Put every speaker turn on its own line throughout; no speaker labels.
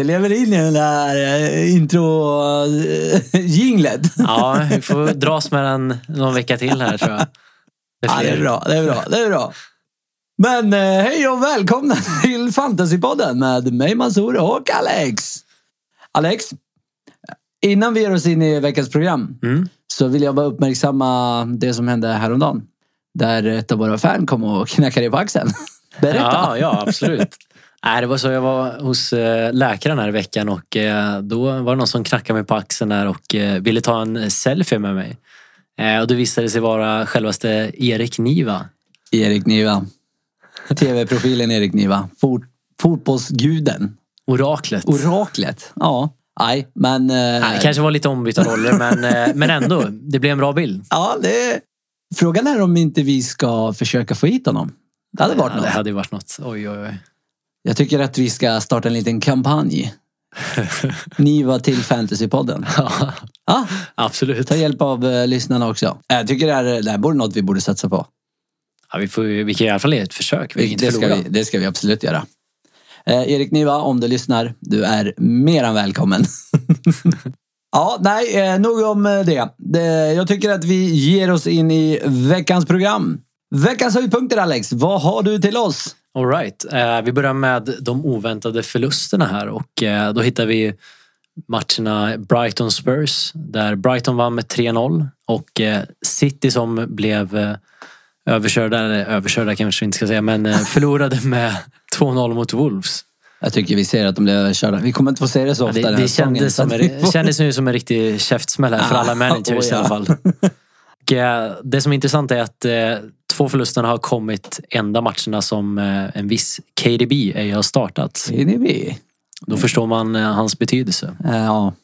Det lever in i den där eh, intro-jinglet.
Ja, vi får dras med den någon vecka till här tror jag.
Ja, det är bra. Det är bra. Det är bra. Men eh, hej och välkomna till Fantasypodden med mig Mansour och Alex. Alex, innan vi ger oss in i veckans program
Mm.
så vill jag bara uppmärksamma det som hände häromdagen. Där ett av våra fan kom och knackade dig på axeln. Berätta.
Ja, ja, absolut. Nej, det var så jag var hos eh, läkaren här i veckan och eh, då var det någon som knackade mig på axeln där och eh, ville ta en selfie med mig. Och det visade sig vara självaste Erik Niva.
Erik Niva. TV-profilen Erik Niva. Fot fotbollsguden.
Oraklet.
Oraklet. Ja. Nej, men...
Nej, det kanske var lite ombytta roller men, men ändå. Det blev en bra bild.
Ja, det... Frågan är om inte vi ska försöka få hit honom. Det hade varit
Ja,
något.
det hade varit något. Oj, oj, oj.
Jag tycker att vi ska starta en liten kampanj. Niva till Fantasypodden.
Ja,
Ja,
absolut.
ta hjälp av uh, lyssnarna också. Jag tycker det här, det här borde något vi borde satsa på.
Ja, vi, får, ju- vi kan i alla fall ge ett försök. Vi
Det ska,
förlora.
vi, det ska vi absolut göra. Eh, Erik Niva, om du lyssnar, du är mer än välkommen. ja, nej, eh, nog om eh, det. det. Jag tycker att vi ger oss in i veckans program. Veckans höjdpunkter Alex, vad har du till oss?
All right. Eh, vi börjar med de oväntade förlusterna här och eh, då hittar vi matcherna Brighton Spurs där Brighton vann med 3-0 och eh, City som blev eh, överkörda, eller överkörda kanske vi inte ska säga, men eh, förlorade med 2-0 mot Wolves.
Jag tycker vi ser att de blev körda. Vi kommer inte få se det så
Ja,
ofta
det
här
det
säsongen,
kändes, som en, kändes nu som en riktig käftsmäll här för alla managers i alla
ja.
fall. Eh, det som är intressant är att eh, två förlusterna har kommit enda matcherna som eh, en viss KDB ej har startat.
Vi.
Då förstår man hans betydelse.
Ja.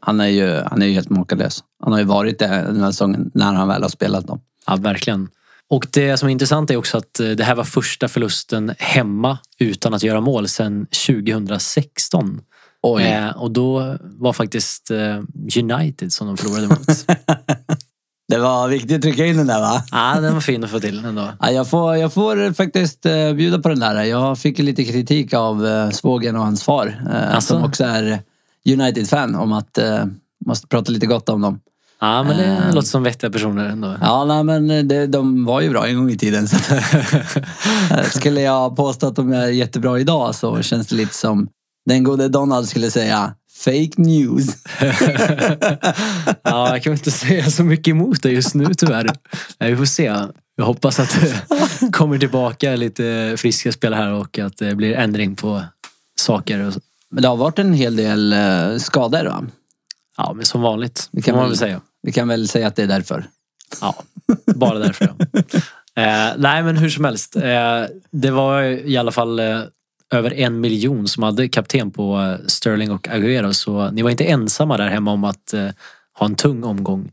Han är ju, han är ju helt makalös. Han har ju varit det den här säsongen när han väl har spelat dem.
Ja, verkligen. Och det som är intressant är också att det här var första förlusten hemma utan att göra mål sedan 2016.
Oj.
Och då var faktiskt United som de förlorade mot.
Det var viktigt att trycka in den där va?
Ja, den var fin att få till ändå.
Ja, jag, får, jag får faktiskt eh, bjuda på den där. Jag fick lite kritik av eh, svågen och hans far. Eh,
Asså?
som också är United-fan om att eh, måste prata lite gott om dem.
Ja, men det
Eh.
låter som vettiga personer ändå.
Ja, nej, men det, de var ju bra en gång i tiden. Så. Eh, skulle jag påstå att de är jättebra idag så känns det lite som den gode Donald skulle säga fake news.
Ja, jag kan inte säga så mycket emot det just nu tyvärr. Nej, Vi får se. Jag hoppas att det kommer tillbaka lite friska spelare här och att det blir ändring på saker.
Men det har varit en hel del eh, skador va?
Ja, men som vanligt.
Vi kan väl-
väl säga.
Vi kan väl säga att det är därför.
Ja, bara därför. Ja. Eh, nej, men hur som helst. Eh, det var i alla fall eh, över en miljon som hade kapten på eh, Sterling och Agüero. Så ni var inte ensamma där hemma om att eh, ha en tung omgång.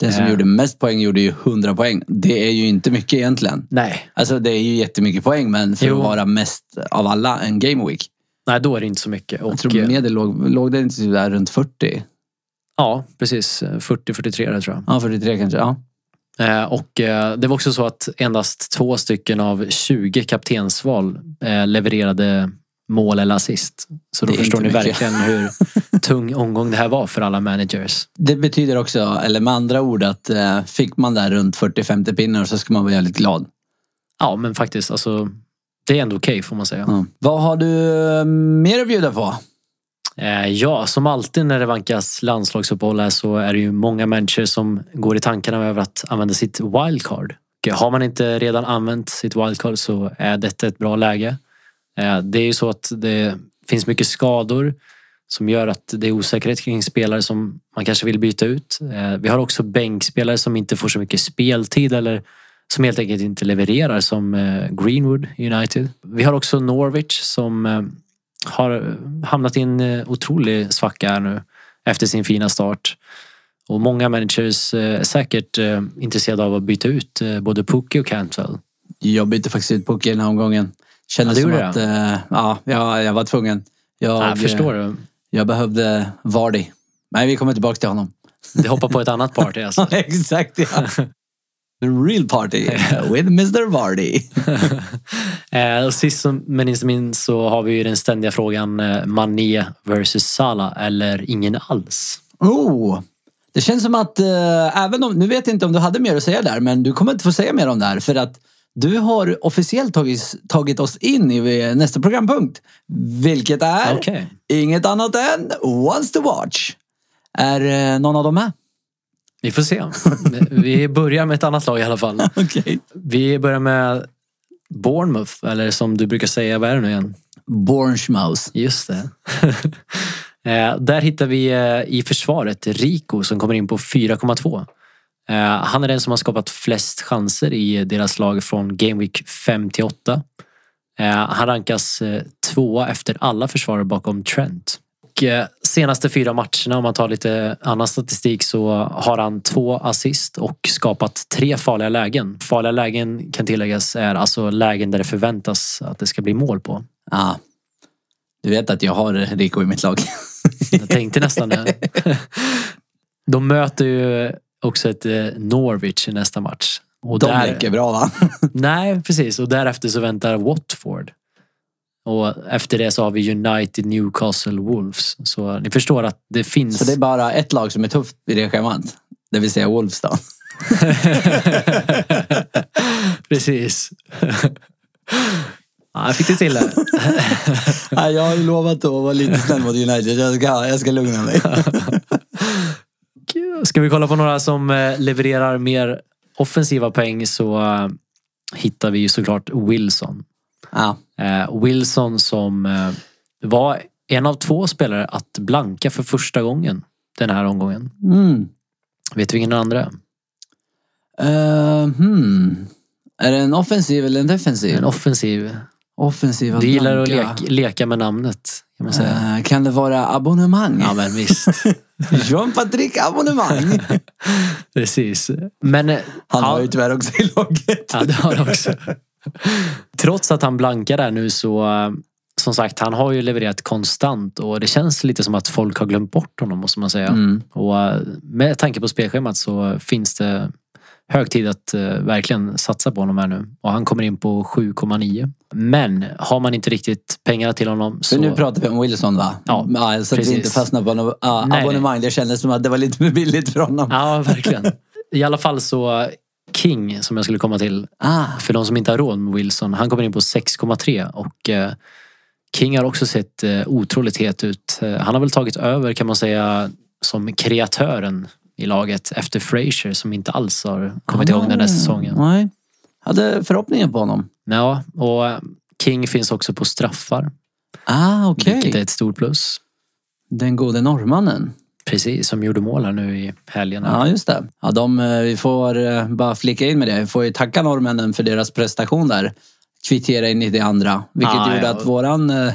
Den som
Eh.
gjorde mest poäng gjorde ju 100 poäng. Det är ju inte mycket egentligen.
Nej,
Alltså det är ju jättemycket poäng men för
Jo.
att vara mest av alla en game week.
nej då är det inte så mycket.
Jag
Och,
tror
eh,
medel låg, låg det inte där runt 40?
Ja, precis. 40-43 där tror jag.
Ja, 43 kanske. Ja.
Eh, och eh, det var också så att endast två stycken av 20 kaptensval eh, levererade mål eller assist. Så då förstår ni
mycket.
verkligen hur tung omgång det här var för alla managers.
Det betyder också, eller med andra ord, att fick man där runt 40-50 pinnar så ska man vara jävligt glad.
Ja, men faktiskt, alltså, det är ändå okej får man säga.
Ja. Vad har du mer att bjuda på?
Eh, ja, som alltid när det vankas landslagsuppehåll här så är det ju många människor som går i tankarna över att använda sitt wildcard. Har man inte redan använt sitt wildcard så är detta ett bra läge. Eh, det är ju så att det finns mycket skador som gör att det är osäkerhet kring spelare som man kanske vill byta ut. Eh, vi har också bänkspelare som inte får så mycket speltid eller som helt enkelt inte levererar som Greenwood United. Vi har också Norwich som har hamnat i en eh, otrolig svacka här nu efter sin fina start. Och många managers eh, är säkert eh, intresserade av att byta ut både Pookie och Cantwell.
Jag bytte faktiskt ut Puck i den här omgången. Kändes
Ja,
som att eh, ja, jag, jag var tvungen. Jag,
Jag förstår du.
jag behövde Vardy. Nej, vi kommer tillbaka till honom.
Det hoppar på ett annat party alltså.
Exakt ja. Real party with Mr Vardy.
Eh, och sist men inte minst så har vi ju den ständiga frågan eh, Mané versus Salah eller ingen alls.
Oh, det känns som att eh, även om, nu vet jag inte om du hade mer att säga där, men du kommer inte få säga mer om det här för att du har officiellt tagit, tagit oss in i eh, nästa programpunkt. Vilket är
Okej.
inget annat än Wants to watch. Är eh, någon av dem med?
Vi får se. Vi börjar med ett annat lag i alla fall.
Okej.
Vi börjar med Bournemouth, eller som du brukar säga, vad är det nu igen?
Bournemouth.
Just det. eh, där hittar vi eh, i försvaret Rico som kommer in på 4,2. Eh, han är den som har skapat flest chanser i deras lag från Game Week 5 till 8. Eh, han rankas tvåa efter alla försvarare bakom Trent. Och, eh, senaste fyra matcherna, om man tar lite annan statistik, så har han två assist och skapat tre farliga lägen. Farliga lägen kan tilläggas är alltså lägen där det förväntas att det ska bli mål på.
Ah. Du vet att jag har Rico i mitt lag.
Jag tänkte nästan det. De möter ju också ett eh, Norwich i nästa match. Och
De
där,
leker bra va?
Nej, precis. Och därefter så väntar Watford. Och efter det så har vi United, Newcastle, Wolves. Så ni förstår att det finns...
Så det är bara ett lag som är tufft i det schemat. Det vill säga Wolves då.
precis. ja, jag fick det till det.
Jag har ju lovat att vara lite snäll mot United. Jag ska, jag ska lugna mig.
Ska vi kolla på några som eh, levererar mer offensiva poäng så eh, hittar vi ju såklart Wilson.
Ja.
Eh, Wilson som eh, var en av två spelare att blanka för första gången den här omgången.
Mm.
Vet du vilken den andra är?
Eh, hmm. Är det en offensiv eller en defensiv?
En offensiv.
offensiv
Du gillar att leka, leka med namnet. Kan man säga.
Eh, kan det vara abonnemang?
Ja men visst.
Jean-Patrick abonnemang.
Precis. Men
Han
ja,
har ju tyvärr också i laget.
Ja, det har han också. Trots att han blankar där nu så eh, som sagt, han har ju levererat konstant och det känns lite som att folk har glömt bort honom måste man säga.
Mm.
Och eh, med tanke på spelschemat så finns det hög tid att eh, verkligen satsa på honom här nu. Och han kommer in på 7,9. Men har man inte riktigt pengarna till honom
Så
så...
nu pratar vi om Wilson va?
Ja,
så att vi
precis.
inte fastnar på något ah,
Nej,
abonnemang. Det kändes som att det var lite för billigt för honom.
Ja, verkligen. I alla fall så King som jag skulle komma till
Ah.
för de som inte har råd med Wilson. Han kommer in på 6,3 och eh, King har också sett eh, otroligt het ut. Eh, han har väl tagit över kan man säga som kreatören i laget efter Fraser som inte alls har kommit igång den här säsongen.
Nej. Hade förhoppningar på honom.
Ja, och King finns också på straffar.
Ah, okej.
Vilket är ett stort plus.
Den gode norrmannen.
Precis, som gjorde mål här nu i helgen.
Ja, just det. Ja, de, eh, vi får eh, bara flika in med det. Vi får ju tacka norrmännen för deras prestation där. Kvittera in i det andra. Vilket
Ah,
gjorde
ja.
att våran eh,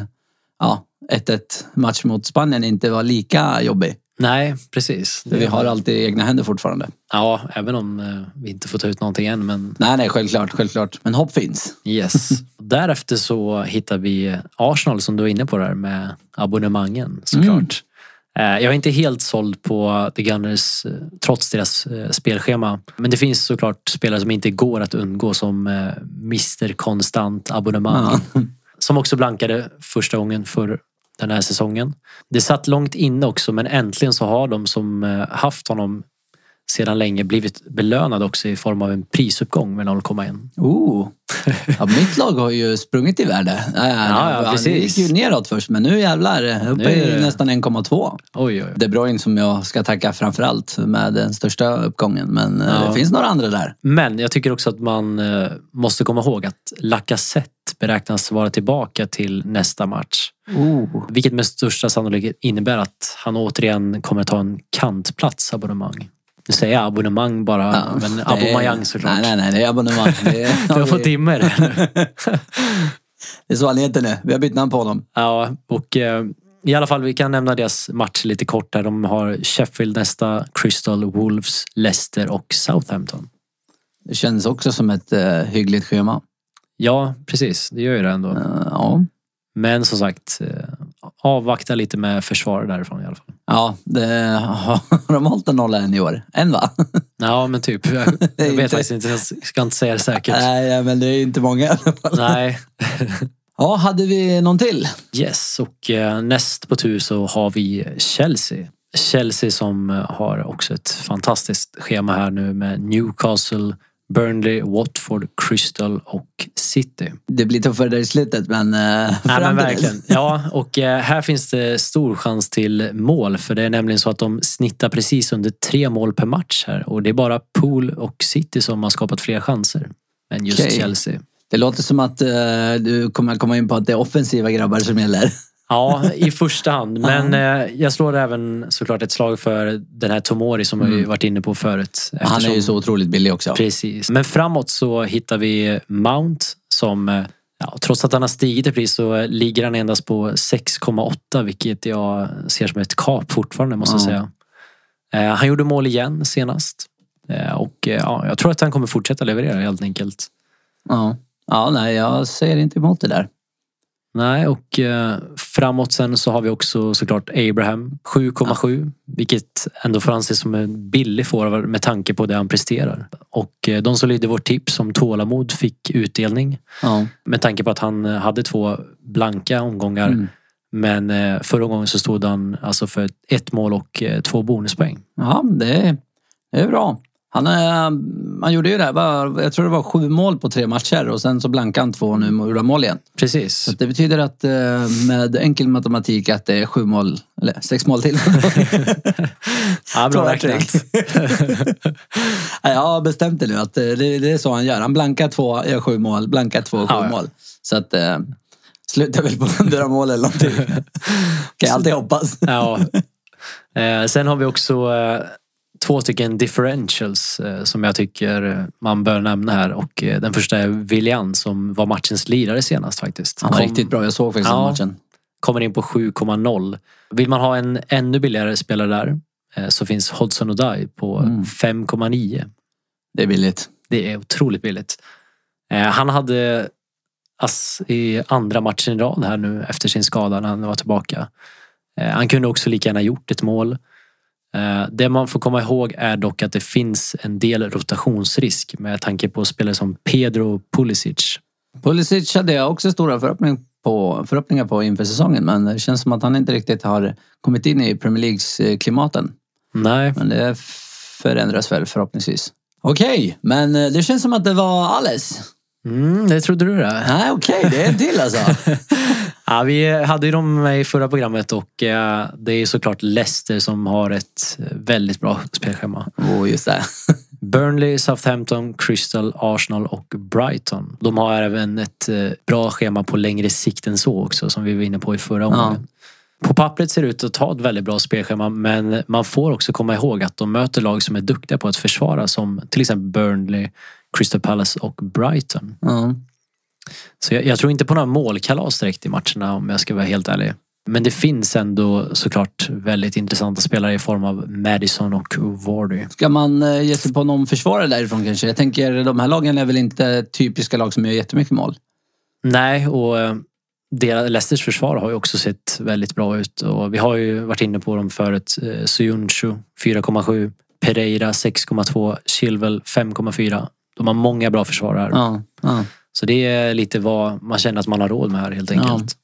ja, 1-1 match mot Spanien inte var lika jobbig.
Nej, precis.
För vi har alltid egna händer fortfarande.
Ja, även om vi inte får ta ut någonting än. Men
Nej, nej, självklart, självklart. Men hopp finns.
Yes. Därefter så hittar vi Arsenal som du var inne på där med abonnemangen såklart. Eh, Jag är inte helt såld på The Gunners eh, trots deras eh, spelschema. Men det finns såklart spelare som inte går att undgå som eh, Mr Konstant abonnemang.
Ja.
Som också blankade första gången för den här säsongen. Det satt långt inne också men äntligen så har de som eh, haft honom sedan länge blivit belönade också i form av en prisuppgång med 0,1.
Oh. Ja, mitt lag har ju sprungit i värde. Nej,
Ja, ja,
det gick ju neråt först, men nu jävlar. Uppe
Nu
i
det-
nästan 1,2.
Oj, oj.
De Bruyne som jag ska tacka framförallt med den största uppgången. Men eh,
Ja.
det finns några andra där.
Men jag tycker också att man eh, måste komma ihåg att Lacazette beräknas vara tillbaka till nästa match.
Oh.
Vilket med största sannolikhet innebär att han återigen kommer ta en kantplats abonnemang. Nu säger abonnemang bara,
Ja,
men
det
Aubameyang såklart.
Nej, nej, nej. Det är abonnemang. Det är,
Du har fått dimmer.
det är så han heter nu. Vi har bytt namn på honom.
ja, och eh, i alla fall vi kan nämna deras match lite kort där. De har Sheffield nästa, Crystal, Wolves, Leicester och Southampton.
Det känns också som ett uh, hyggligt schema.
Ja, precis. Det gör ju det ändå.
Eh, ja.
Men som sagt, eh, avvakta lite med försvar därifrån i alla fall.
Ja, det, har de hållit en nolla än i år? En va?
Ja, men typ. Jag, jag vet
inte-
faktiskt inte. Jag ska inte säga det säkert.
Nej, men det är inte många i alla fall.
Nej.
Ja, hade vi någon till?
Yes, och eh, näst på tur så har vi Chelsea. Chelsea som eh, har också ett fantastiskt schema här nu med Newcastle, Burnley, Watford, Crystal och City.
Det blir tuffare där i slutet, men... Uh,
Nej, men verkligen. Ja, och eh, här finns det stor chans till mål. För det är nämligen så att de snittar precis under tre mål per match här. Och det är bara Pool och City som har skapat fler chanser än just
Okej.
Chelsea.
Det låter som att eh, du kommer komma in på att det är offensiva grabbar som gäller.
Ja, i första hand. Men eh, jag slår även såklart ett slag för den här Tomori som vi varit inne på förut.
Han är ju
Eftersom-
så otroligt billig också.
Precis. Men framåt så hittar vi Mount som eh, Ja, trots att han har stigit i pris så ligger han endast på 6,8 vilket jag ser som ett kap fortfarande måste jag
Ja.
säga. Eh, han gjorde mål igen senast. Eh, och eh, ja, jag tror att han kommer fortsätta leverera helt enkelt.
Ja. ja, nej, jag säger inte emot det där.
Nej, och eh, framåt sen så har vi också såklart Abraham 7,7 vilket ändå får anses som en billig forward med tanke på det han presterar. Och eh, de som lydde vårt tips om tålamod fick utdelning
Ja.
med tanke på att han eh, hade två blanka omgångar.
Mm.
Men eh, förra gången så stod han alltså för ett mål och två bonuspoäng.
Ja, det är, det är bra. Han, eh, han gjorde ju det, här, jag tror det var sju mål på tre matcher och sen så blankade han två och nu gjorde han mål igen.
Precis.
Så det betyder att eh, med enkel matematik att det är sju mål, eller sex mål till.
Ja, bra räknat.
Jag har bestämt det nu att eh, det, det är så han gör. Han blankar två, gör sju mål, blankar två, sju
Ja, ja.
mål. Så att slutar väl på hundra mål eller någonting. kan jag alltid hoppas.
Ja. Eh, sen har vi också eh, två stycken differentials eh, som jag tycker man bör nämna här. Och eh, den första är William som var matchens lirare senast faktiskt.
Han var
Kom-
riktigt bra. Jag såg faktiskt
Ja.
den matchen.
Kommer in på 7,0. Vill man ha en ännu billigare spelare där eh, så finns Hodgson Odoi på
Mm.
5,9.
Det är billigt.
Det är otroligt billigt. Han hade ass i andra matchen i rad här nu efter sin skada när han var tillbaka. Han kunde också lika gärna gjort ett mål. Eh, det man får komma ihåg är dock att det finns en del rotationsrisk med tanke på spelare som Pedro Pulisic.
Pulisic hade jag också stora förhoppningar på, förhoppningar på inför säsongen men det känns som att han inte riktigt har kommit in i Premier Leagues eh, klimaten.
Nej,
Men det förändras väl förhoppningsvis. Okej, men eh, det känns som att det var alles.
mm, det trodde du det?
Nej, okej, det är en till alltså.
Ja, vi hade ju dem med i förra programmet och eh, det är såklart Leicester som har ett väldigt bra spelschema.
oh, just det.
Burnley, Southampton, Crystal, Arsenal och Brighton. De har även ett eh, bra schema på längre sikt än så också som vi var inne på i förra omgången. På pappret ser det ut att ta ett väldigt bra spelschema men man får också komma ihåg att de möter lag som är duktiga på att försvara som till exempel Burnley, Crystal Palace och Brighton.
Ja.
Så jag, jag tror inte på några målkalas direkt i matcherna om jag ska vara helt ärlig. Men det finns ändå såklart väldigt intressanta spelare i form av Madison och Vardy.
Ska man eh, ge sig på någon försvarare därifrån kanske? Jag tänker de här lagen är väl inte typiska lag som gör jättemycket mål?
Nej, och eh, deras, Leicesters försvar har ju också sett väldigt bra ut. Och vi har ju varit inne på dem förut. Eh, Suyunshu 4,7. Pereira 6,2. Chilwell 5,4. De har många bra försvarare.
Ja. ja.
Så det är lite vad man känner att man har råd med här helt enkelt.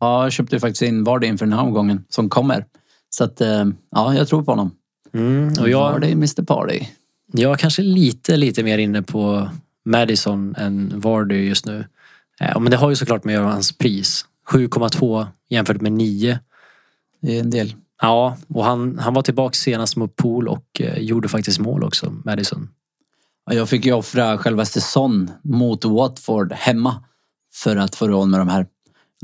Ja, jag köpte faktiskt in Vardy inför den här omgången som kommer. Så att, eh, ja, jag tror på honom.
Mm, och jag,
Vardy, Mr Party.
jag är kanske lite, lite mer inne på Madison än Vardy just nu. Eh, Men det har ju såklart med hans pris. 7,2 jämfört med 9.
Det är en del.
Ja, och han, han var tillbaka senast mot Pool och eh, gjorde faktiskt mål också, Madison.
Ja, Jag fick ju offra självaste Son mot Watford hemma för att få råd med de här.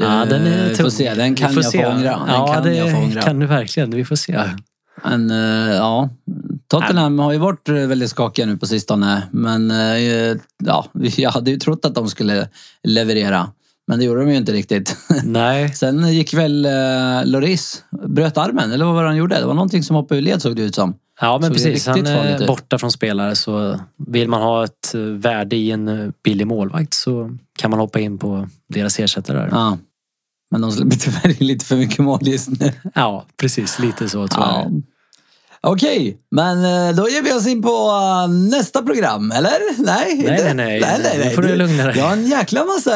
Ja, den är
Eh, vi får
tung.
se, den kan jag
se.
få ångra. Den
ja,
kan
det
jag få ångra.
kan du verkligen. Vi får se.
Men eh, ja, Tottenham har ju varit eh, väldigt skakiga nu på sistone. Men ja, jag hade ju trott att de skulle leverera. Men det gjorde de ju inte riktigt.
Nej,
Sen gick väl Loris, bröt armen eller vad var det han gjorde? Det var någonting som hoppade ur led såg det ut som.
Ja men
Så
precis. Han är
ut.
borta från spelare så vill man ha ett eh, värde i en eh, billig målvakt så kan man hoppa in på deras ersättare där.
Ja. Men de släpper tyvärr lite för mycket mål just nu.
Ja, precis. Lite så tror
Ja.
jag.
Okej, men eh, då ger vi oss in på nästa program, eller? Nej,
Nej,
inte?
nej, nej.
nej, nej,
Nu
nej.
får du lugna dig.
Jag har en jäkla massa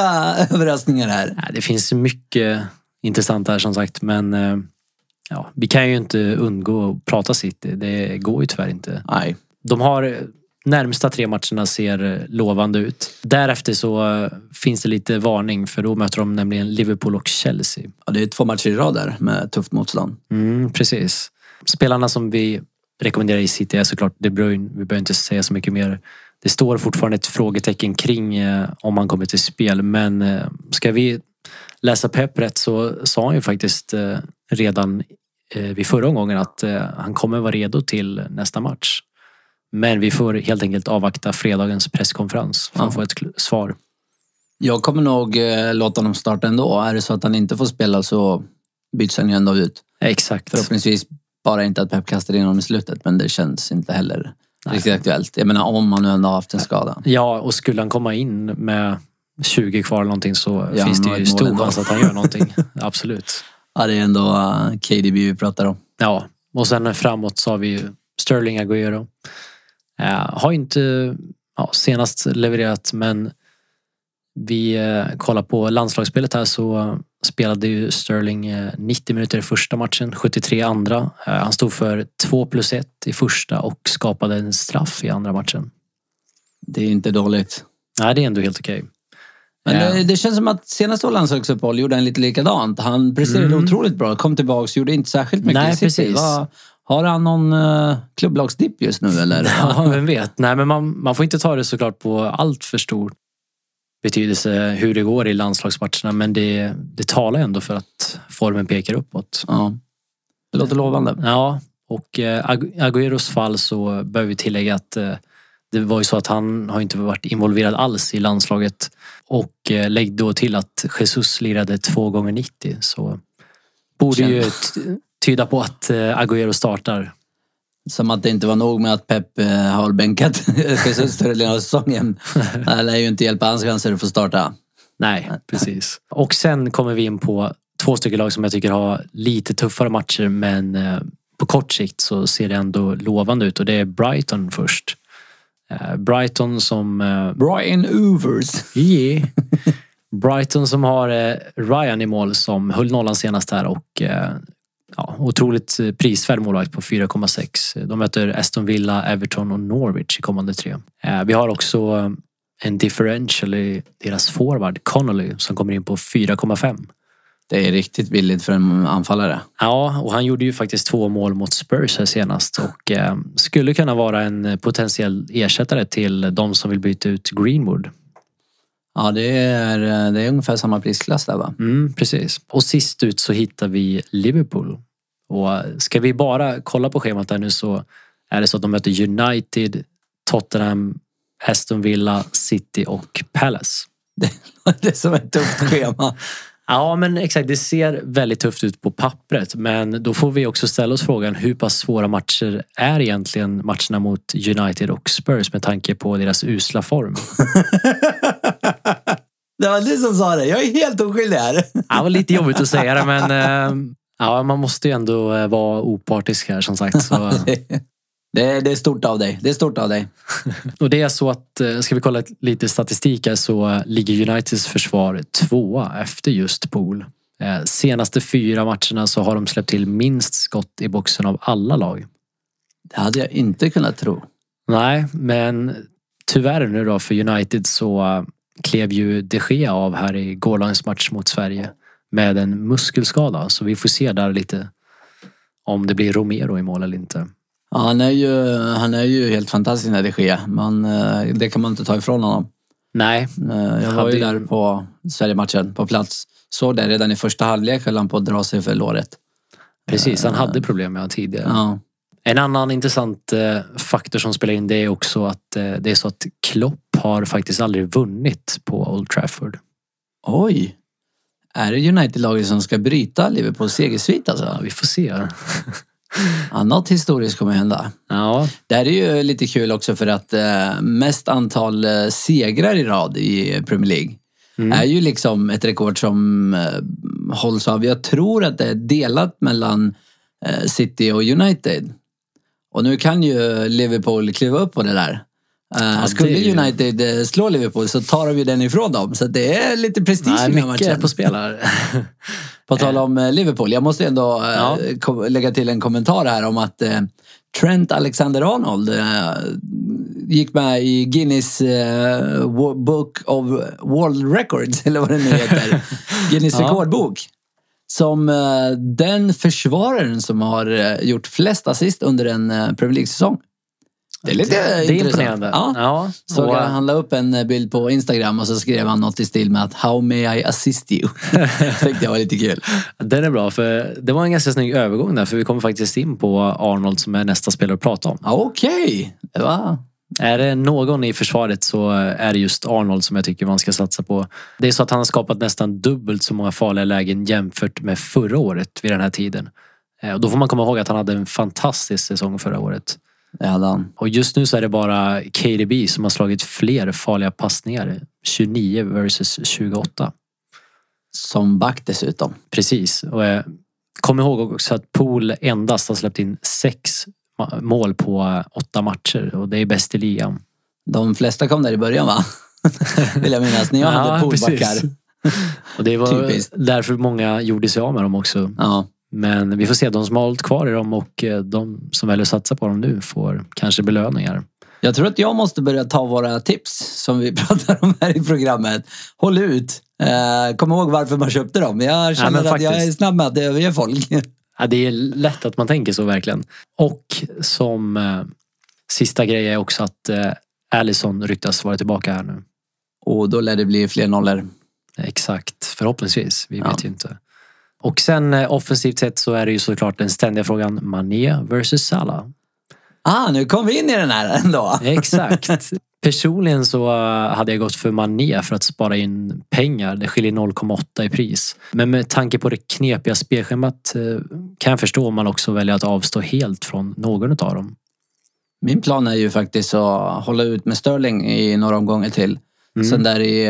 överraskningar här.
Det finns mycket intressant här som sagt men ja, vi kan ju inte undgå att prata City. Det går ju tyvärr inte.
Nej.
De har eh, närmsta tre matcherna ser eh, lovande ut. Därefter så eh, finns det lite varning för då möter de nämligen Liverpool och Chelsea.
Ja, det är två matcher i rad där med tufft motstånd.
Mm, precis. Spelarna som vi rekommenderar i City är såklart De Bruyne. Vi behöver inte säga så mycket mer. Det står fortfarande ett frågetecken kring eh, om han kommer till spel. Men eh, ska vi läsa Pep rätt så sa han ju faktiskt eh, redan eh, vid förra omgången att eh, han kommer vara redo till nästa match. Men vi får helt enkelt avvakta fredagens presskonferens för att
Ja.
få ett svar.
Jag kommer nog eh, låta honom starta ändå. Är det så att han inte får spela så byts han ju ändå ut.
Exakt.
Förhoppningsvis bara inte att Pep kastar in honom i slutet, men det känns inte heller riktigt aktuellt. Jag menar om han nu ändå har haft en skada.
Ja, och skulle han komma in med 20 kvar eller någonting så
Ja,
finns
han
det ju stor chans att han gör någonting. Absolut.
Ja, det är ändå uh, KDB vi pratar om.
Ja, och sen framåt så har vi ju Sterling Agüero. Eh, har inte ja, senast levererat men vi eh, kollar på landslagsspelet här så spelade ju Sterling eh, 90 minuter i första matchen, 73 i andra. Eh, han stod för 2 plus 1 i första och skapade en straff i andra matchen.
Det är inte dåligt.
Nej, det är ändå helt okej.
Men
Ja.
det, det känns som att senaste landslagsuppehåll gjorde han lite likadant. Han presterade
Mm.
otroligt bra, kom tillbaks, gjorde inte särskilt mycket
Nej,
i City. har han någon uh, klubblagsdipp just nu eller?
Ja, vem vet. Nej, men man, man får inte ta det såklart på allt för stor betydelse hur det går i landslagsmatcherna. Men det, det talar ändå för att formen pekar uppåt.
ja. Det låter lovande.
Ja, och eh, Agu- Agüeros fall så behöver vi tillägga att eh, det var ju så att han har inte varit involverad alls i landslaget. Och eh, lägg då till att Jesus lirade två gånger 90 så borde ju tyda på att eh, Agüero startar.
Som att det inte var nog med att Pep eh, har bänkat Jesus större delen av säsongen. Det lär ju inte hjälpa hans chanser att få starta.
Nej, precis. Och sen kommer vi in på två stycken lag som jag tycker har lite tuffare matcher men på kort sikt så ser det ändå lovande ut och det är Brighton först. Eh, Brighton som... eh,
Brian Overs.
Yeah. Brighton som har eh, Ryan i mål som höll nollan senast här och ja, otroligt prisvärd målvakt på 4,6. De möter Aston Villa, Everton och Norwich i kommande tre. Vi har också en differential i deras forward Connolly som kommer in på 4,5.
Det är riktigt billigt för en anfallare.
Ja, och han gjorde ju faktiskt två mål mot Spurs här senast och eh, skulle kunna vara en potentiell ersättare till de som vill byta ut Greenwood.
Ja, det är, eh, det är ungefär samma prisklass där va?
Mm, precis. Och sist ut så hittar vi Liverpool. Och ska vi bara kolla på schemat där nu så är det så att de möter United, Tottenham, Aston Villa, City och Palace.
Det är som ett tufft schema.
Ja men exakt, det ser väldigt tufft ut på pappret men då får vi också ställa oss frågan hur pass svåra matcher är egentligen matcherna mot United och Spurs med tanke på deras usla form?
Det var du som sa det. Jag är helt oskyldig här.
Det var lite jobbigt att säga det men eh, ja, man måste ju ändå eh, vara opartisk här som sagt. Så.
Det är, det är stort av dig. Det är stort av dig.
Och det är så att, eh, ska vi kolla lite statistik här så eh, ligger Uniteds försvar tvåa efter just Pool. Eh, Senaste fyra matcherna så har de släppt till minst skott i boxen av alla lag.
Det hade jag inte kunnat tro.
Nej, men tyvärr nu då för United så klev ju de Gea av här i gårdagens match mot Sverige med en muskelskada. Så vi får se där lite om det blir Romero i mål eller inte.
Ja, han, är ju, han är ju helt fantastisk när det sker. Men eh, det kan man inte ta ifrån honom.
Nej,
Eh, Jag var ju där på Sverigematchen på plats. Såg det redan i första halvlek höll han på att dra sig för låret.
precis. Han hade problem med han tidigare.
Ja.
En annan intressant eh, faktor som spelar in det är också att eh, det är så att Klopp har faktiskt aldrig vunnit på Old Trafford.
Oj! Är det United-laget som ska bryta Liverpools segersvit
Ja,
alltså?
vi får se.
Något historiskt kommer hända.
Ja,
Det här är ju lite kul också för att eh, mest antal eh, segrar i rad i Premier League
Mm.
är ju liksom ett rekord som eh, hålls av, jag tror att det är delat mellan City och United. Och nu kan ju Liverpool kliva upp på det där.
Ja,
skulle
det
United slå Liverpool så tar de ju den ifrån dem. Så det är lite prestige
Nej,
i den
mycket
matchen.
på spel här.
På tal om eh, Liverpool, jag måste ändå eh,
Ja.
lägga till en kommentar här om att eh, Trent Alexander-Arnold eh, gick med i Guinness eh, Book of World Records, eller vad det nu heter. Guinness
Ja.
rekordbok. Som eh, den försvararen som har eh, gjort flest assist under en eh, Premier League-säsong. Det är lite
det är imponerande.
Ja.
Ja.
Så
och,
han la upp en bild på Instagram och så skrev han något i stil med att How may I assist you? Tyckte jag var lite kul.
Den är bra för det var en ganska snygg övergång där för vi kommer faktiskt in på Arnold som är nästa spelare att prata om.
Okej, var...
Är det någon i försvaret så är det just Arnold som jag tycker man ska satsa på. Det är så att han har skapat nästan dubbelt så många farliga lägen jämfört med förra året vid den här tiden. Eh, Och då får man komma ihåg att han hade en fantastisk säsong förra året.
Det hade han.
Och just nu så är det bara KDB som har slagit fler farliga passningar. 29 versus 28.
Som back dessutom.
Precis. Och eh, kom ihåg också att Pool endast har släppt in sex mål på eh, åtta matcher och det är bäst i ligan.
De flesta kom där i början va? Vill jag minnas. När jag hade poolbackar.
Och det var
Typiskt.
därför många gjorde sig av med dem också.
Ja.
Men vi får se, de som har hållit kvar i dem och eh, de som väljer att satsa på dem nu får kanske belöningar.
Jag tror att jag måste börja ta våra tips som vi pratar om här i programmet. Håll ut. Eh, kom ihåg varför man köpte dem. Jag känner
men
att jag är
faktiskt.
snabb med att överge folk.
Ja, det är lätt att man tänker så verkligen. Och som eh, sista grej är också att eh, Allison ryktas vara tillbaka här nu.
Och då lär det bli fler nollor.
Exakt, förhoppningsvis. Vi
Ja.
vet ju inte. Och sen eh, offensivt sett så är det ju såklart den ständiga frågan Mané versus Salah.
Ah, nu kom vi in i den här ändå.
Exakt. Personligen så eh, hade jag gått för Mané för att spara in pengar. Det skiljer 0,8 i pris. Men med tanke på det knepiga spelschemat eh, kan jag förstå om man också väljer att avstå helt från någon av dem.
Min plan är ju faktiskt att hålla ut med Sterling i några omgångar till.
Mm.
Sen där i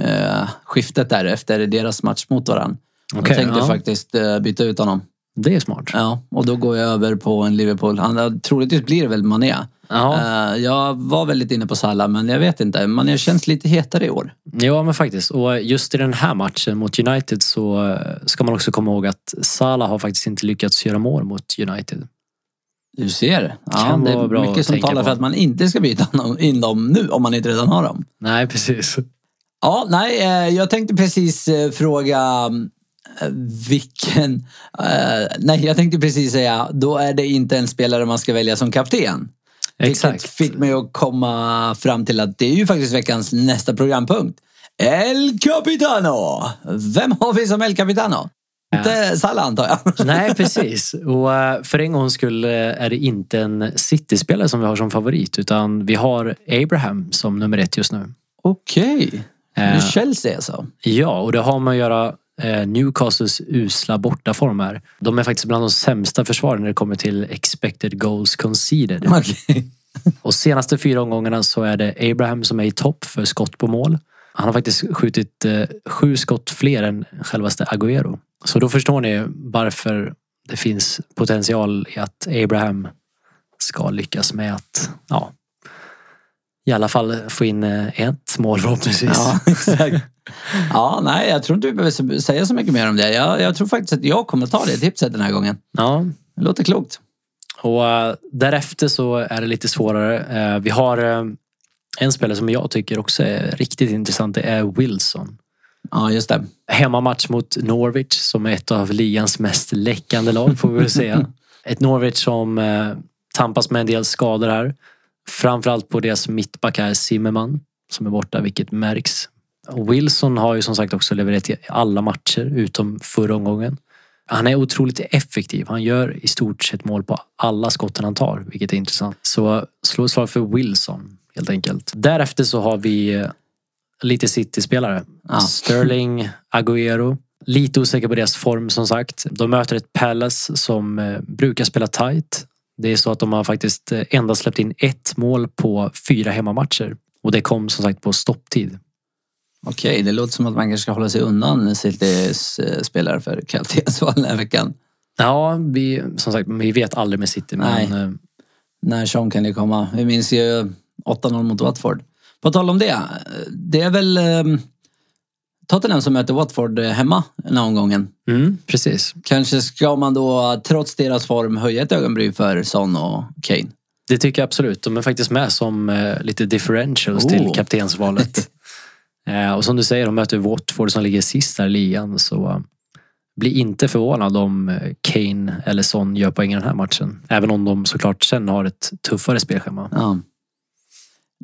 eh, skiftet där efter deras match mot varandra.
Okej,
jag tänkte
ja.
faktiskt eh, byta ut honom.
Det är smart.
Ja, och då går jag över på en Liverpool. Han, troligtvis blir det väl Mané.
Ja,
Eh, jag var väldigt inne på Salah, men jag vet inte. Mané känns lite hetare i år.
ja men faktiskt. Och just i den här matchen mot United så eh, ska man också komma ihåg att Salah har faktiskt inte lyckats göra mål mot United.
Du ser. Ja, det är mycket som talar
på.
för att man inte ska byta in dem nu om man inte redan har dem.
Nej, precis.
Ja, nej, eh, jag tänkte precis eh, fråga eh, vilken... eh, nej, jag tänkte precis säga, då är det inte en spelare man ska välja som kapten. Vilket
Exakt.
fick mig att komma fram till att det är ju faktiskt veckans nästa programpunkt. El Capitano! Vem har vi som El Capitano? Inte Salah antar jag.
Nej, precis. Och eh, för en gångs skull eh, är det inte en City-spelare som vi har som favorit utan vi har Abraham som nummer ett just nu.
Okej. Är
Eh,
Chelsea alltså.
Ja, och det har med att göra eh, Newcastles usla bortaform här. De är faktiskt bland de sämsta försvaren när det kommer till expected goals conceded.
Okej.
Och senaste fyra omgångarna så är det Abraham som är i topp för skott på mål. Han har faktiskt skjutit eh, sju skott fler än självaste Agüero. Så då förstår ni varför det finns potential i att Abraham ska lyckas med att ja, i alla fall få in eh, ett mål förhoppningsvis.
Ja. Ja, nej, jag tror inte vi behöver säga så mycket mer om det. Jag, jag tror faktiskt att jag kommer ta det tipset den här gången.
Ja,
Det låter klokt.
Och eh, därefter så är det lite svårare. Eh, vi har en spelare som jag tycker också är riktigt intressant. Det är Wilson.
Ja, just det.
Hemmamatch mot Norwich som är ett av ligans mest läckande lag får vi väl säga. Ett Norwich som tampas med en del skador här. Framförallt på deras mittback här, Zimmerman, som är borta, vilket märks. Och Wilson har ju som sagt också levererat i alla matcher utom förra omgången. Han är otroligt effektiv. Han gör i stort sett mål på alla skotten han tar, vilket är intressant. Så slå ett slag för Wilson, helt enkelt. Därefter så har vi eh, lite City-spelare.
Ja.
Sterling, Agüero. Lite osäker på deras form som sagt. De möter ett Palace som eh, brukar spela tight. Det är så att de har faktiskt eh, endast släppt in ett mål på fyra hemmamatcher. Och det kom som sagt på stopptid.
Okej, det låter som att man kanske ska hålla sig undan Citys eh, spelare för Celtics val den här veckan.
Ja, vi, som sagt, vi vet aldrig med City. Men
Nej.
eh,
när Sean kan komma. Vi minns ju 8-0 mot Watford. På tal om det. Det är väl eh, Tottenham som möter Watford eh, hemma den här omgången.
Mm, precis.
Kanske ska man då, trots deras form, höja ett ögonbryn för Son och Kane.
Det tycker jag absolut. De är faktiskt med som eh, lite differentials till
Oh.
kaptensvalet. eh, och som du säger, de möter Watford som ligger sist där i ligan. Så eh, bli inte förvånad om eh, Kane eller Son gör poäng i den här matchen. Även om de såklart sen har ett tuffare spelschema.
Ja.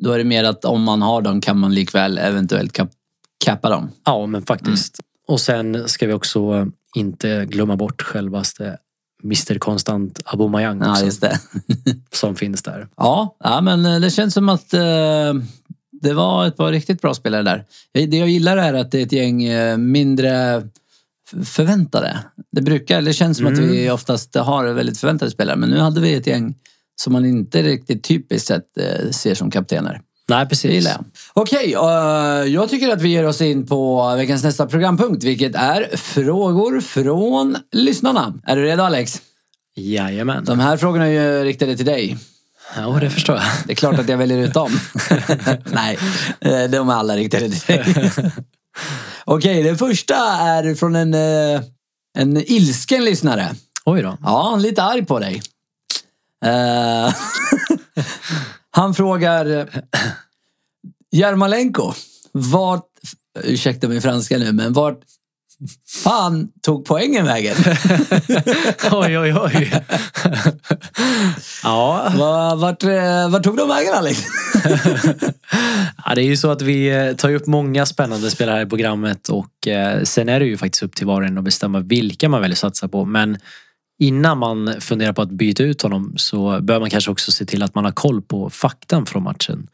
Då är det mer att om man har dem kan man likväl eventuellt kap- kappa dem.
Ja, men faktiskt. Och sen ska vi också eh, inte glömma bort självaste Mr Konstant Aubameyang
Ja, just det.
som finns där.
Ja, ja men eh, det känns som att eh, det var ett par riktigt bra spelare där. Jag- Det jag gillar är att det är ett gäng eh, mindre förväntade. Det brukar, det känns som att
Mm.
vi oftast har väldigt förväntade spelare men nu hade vi ett gäng som man inte riktigt typiskt sett eh, ser som kaptener.
Nej,
Det
precis.
gillar jag. Okej, eh, jag tycker att vi ger oss in på veckans nästa programpunkt vilket är frågor från lyssnarna. Är du redo Alex?
Jajamän.
De här frågorna är ju riktade till dig.
Ja, det förstår jag.
Det är klart att jag väljer ut dem. Nej, eh, de är alla riktade till dig. Okej, den första är från en, eh, en ilsken lyssnare.
Oj då.
Ja, lite arg på dig. Eh, han frågar Jarmolenko, vart, ursäkta min franska nu, men vart fan tog poängen vägen?
Oj, oj, oj. ja.
Va- Vart, eh, vart tog de vägen Alex?
ja, det är ju så att vi eh, tar upp många spännande spelare här i programmet och eh, sen är det ju faktiskt upp till var och en att bestämma vilka man väljer satsa på. Men innan man funderar på att byta ut honom så bör man kanske också se till att man har koll på faktan från matchen.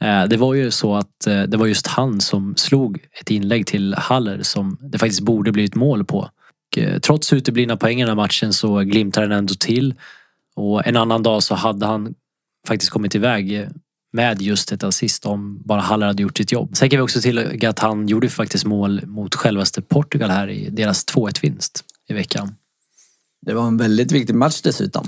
Eh, det var ju så att eh, det var just han som slog ett inlägg till Haller som det faktiskt borde blivit mål på. Och eh, trots uteblivna poäng i den här matchen så glimtar den ändå till. Och en annan dag så hade han faktiskt kommit iväg med just ett assist om bara Haller hade gjort sitt jobb. Sen kan vi också tillägga att han gjorde faktiskt mål mot självaste Portugal här i deras 2-1 vinst i veckan.
Det var en väldigt viktig match dessutom.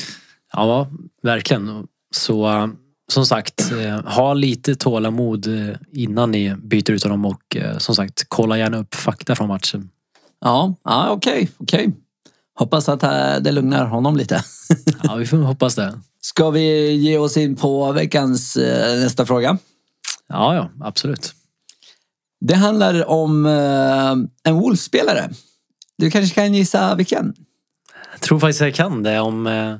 Ja, verkligen. Så som sagt, eh, ha lite tålamod eh, innan ni byter ut honom och eh, som sagt, kolla gärna upp fakta från matchen.
Ja, ja okej, okej. Hoppas att det lugnar honom lite.
Ja, vi får hoppas det.
Ska vi ge oss in på veckans nästa fråga?
Ja, ja, absolut.
Det handlar om en Wolves-spelare. Du kanske kan gissa vilken?
Tror faktiskt jag kan det om eh,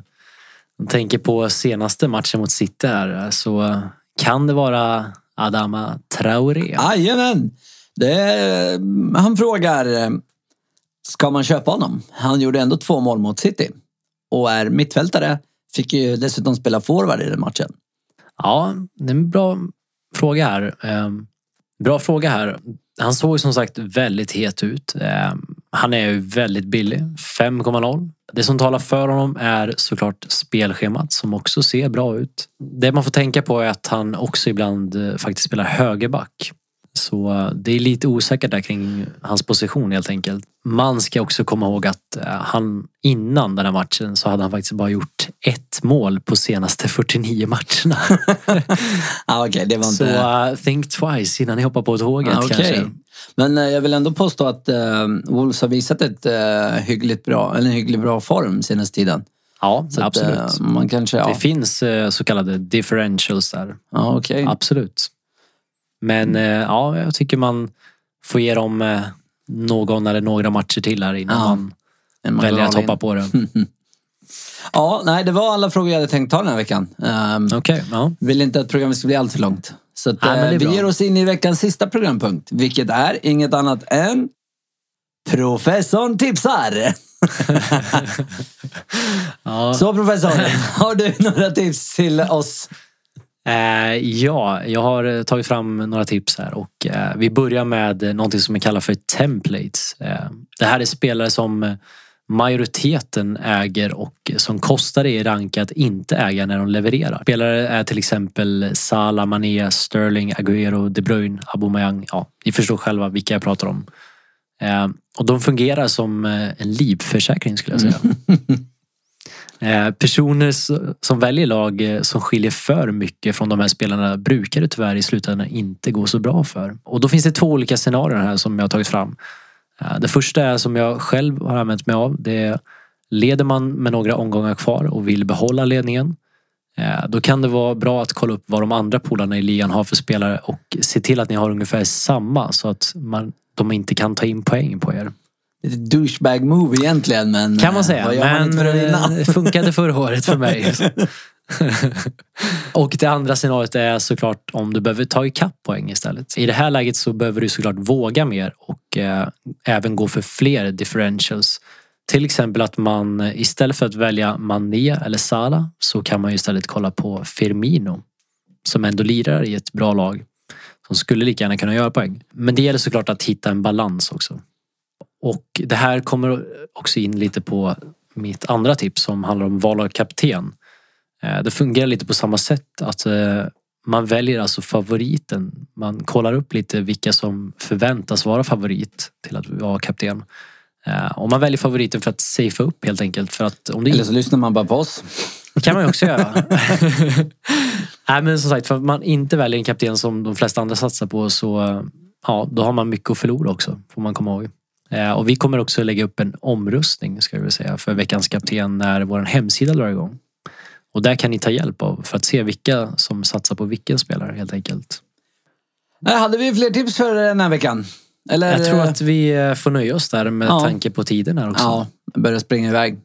man tänker på senaste matchen mot City här så kan det vara Adama Traoré.
Jajamän! Han frågar, eh, ska man köpa honom? Han gjorde ändå två mål mot City och är mittfältare. Fick ju dessutom spela forward i den matchen.
Ja, det är en bra fråga här. Ehm, Bra fråga här. Han såg som sagt väldigt het ut. Han är ju väldigt billig, 5,0. Det som talar för honom är såklart spelschemat som också ser bra ut. Det man får tänka på är att han också ibland eh, faktiskt spelar högerback. Så det är lite osäkert där kring hans position helt enkelt. Man ska också komma ihåg att eh, han innan den här matchen så hade han faktiskt bara gjort ett mål på senaste 49 matcherna.
Ah, Okej, det var
Så
inte...
uh, think twice innan ni hoppar på tåget
Ah, okej.
kanske.
Men eh, jag vill ändå påstå att uh, Wolves har visat ett uh, hyggligt bra, en hyggligt bra form senaste tiden.
Ja,
Så att,
absolut.
eh, man kanske, ja.
Det finns så kallade differentials där.
ja okej.
Absolut. Men eh, ja, jag tycker man får ge dem eh, någon eller några matcher till här innan
Ja.
man
man
väljer att
all in.
hoppa på det.
Ja, nej, det var alla frågor jag hade tänkt ta den här veckan. Um,
Okej, ja.
Vill inte att programmet ska bli allt för långt. Så att,
Nej,
eh, vi ger oss in i veckans sista programpunkt. Vilket är inget annat än Professorn tipsar.
ja.
Så professorn, har du några tips till oss?
Eh, ja, jag har eh, tagit fram några tips här och eh, vi börjar med någonting som vi kallar för templates. Eh, det här är spelare som majoriteten äger och som kostar i rank att inte äga när de levererar. Spelare är till exempel Salah, Mané, Sterling, Agüero, De Bruyne, Aubameyang. Ja, ni förstår själva vilka jag pratar om. Eh, och de fungerar som eh, en livförsäkring skulle jag säga. Eh, personer som väljer lag eh, som skiljer för mycket från de här spelarna brukar det tyvärr i slutändan inte gå så bra för. Och då finns det två olika scenarier här som jag har tagit fram. Eh, det första är som jag själv har använt mig av. Det är leder man med några omgångar kvar och vill behålla ledningen. Då kan det vara bra att kolla upp vad de andra polarna i ligan har för spelare och se till att ni har ungefär samma så att man, de inte kan ta in poäng på er.
Lite douchebag move egentligen men...
Kan man säga. Men det funkade förra året för mig. och det andra scenariot är såklart om du behöver ta ikapp poäng istället. I det här läget så behöver du såklart våga mer och eh, även gå för fler differentials. Till exempel att man istället för att välja Mané eller Sala så kan man istället kolla på Firmino. Som ändå lirar i ett bra lag. Som skulle lika gärna kunna göra poäng. Men det gäller såklart att hitta en balans också. Och det här kommer också in lite på mitt andra tips som handlar om val av kapten. Eh, det fungerar lite på samma sätt att eh, man väljer alltså favoriten. Man kollar upp lite vilka som förväntas vara favorit till att vara kapten. Eh, och man väljer favoriten för att safea upp helt enkelt. För att
om det... Eller så lyssnar man bara på oss.
Det kan man ju också göra. Nej men som sagt, för att man inte väljer en kapten som de flesta andra satsar på så ja, då har man mycket att förlora också. Får man komma ihåg. Eh, och vi kommer också lägga upp en omröstning ska jag säga, för veckans kapten när vår hemsida drar igång. Och där kan ni ta hjälp av för att se vilka som satsar på vilken spelare helt enkelt.
Där hade vi fler tips för den här veckan?
Eller... Jag tror att vi eh, får nöja oss där med ja. tanke på tiden här också.
Ja, börjar springa iväg.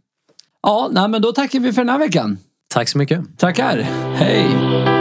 Ja, nej, men då tackar vi för den här veckan.
Tack så mycket.
Tackar. Hej.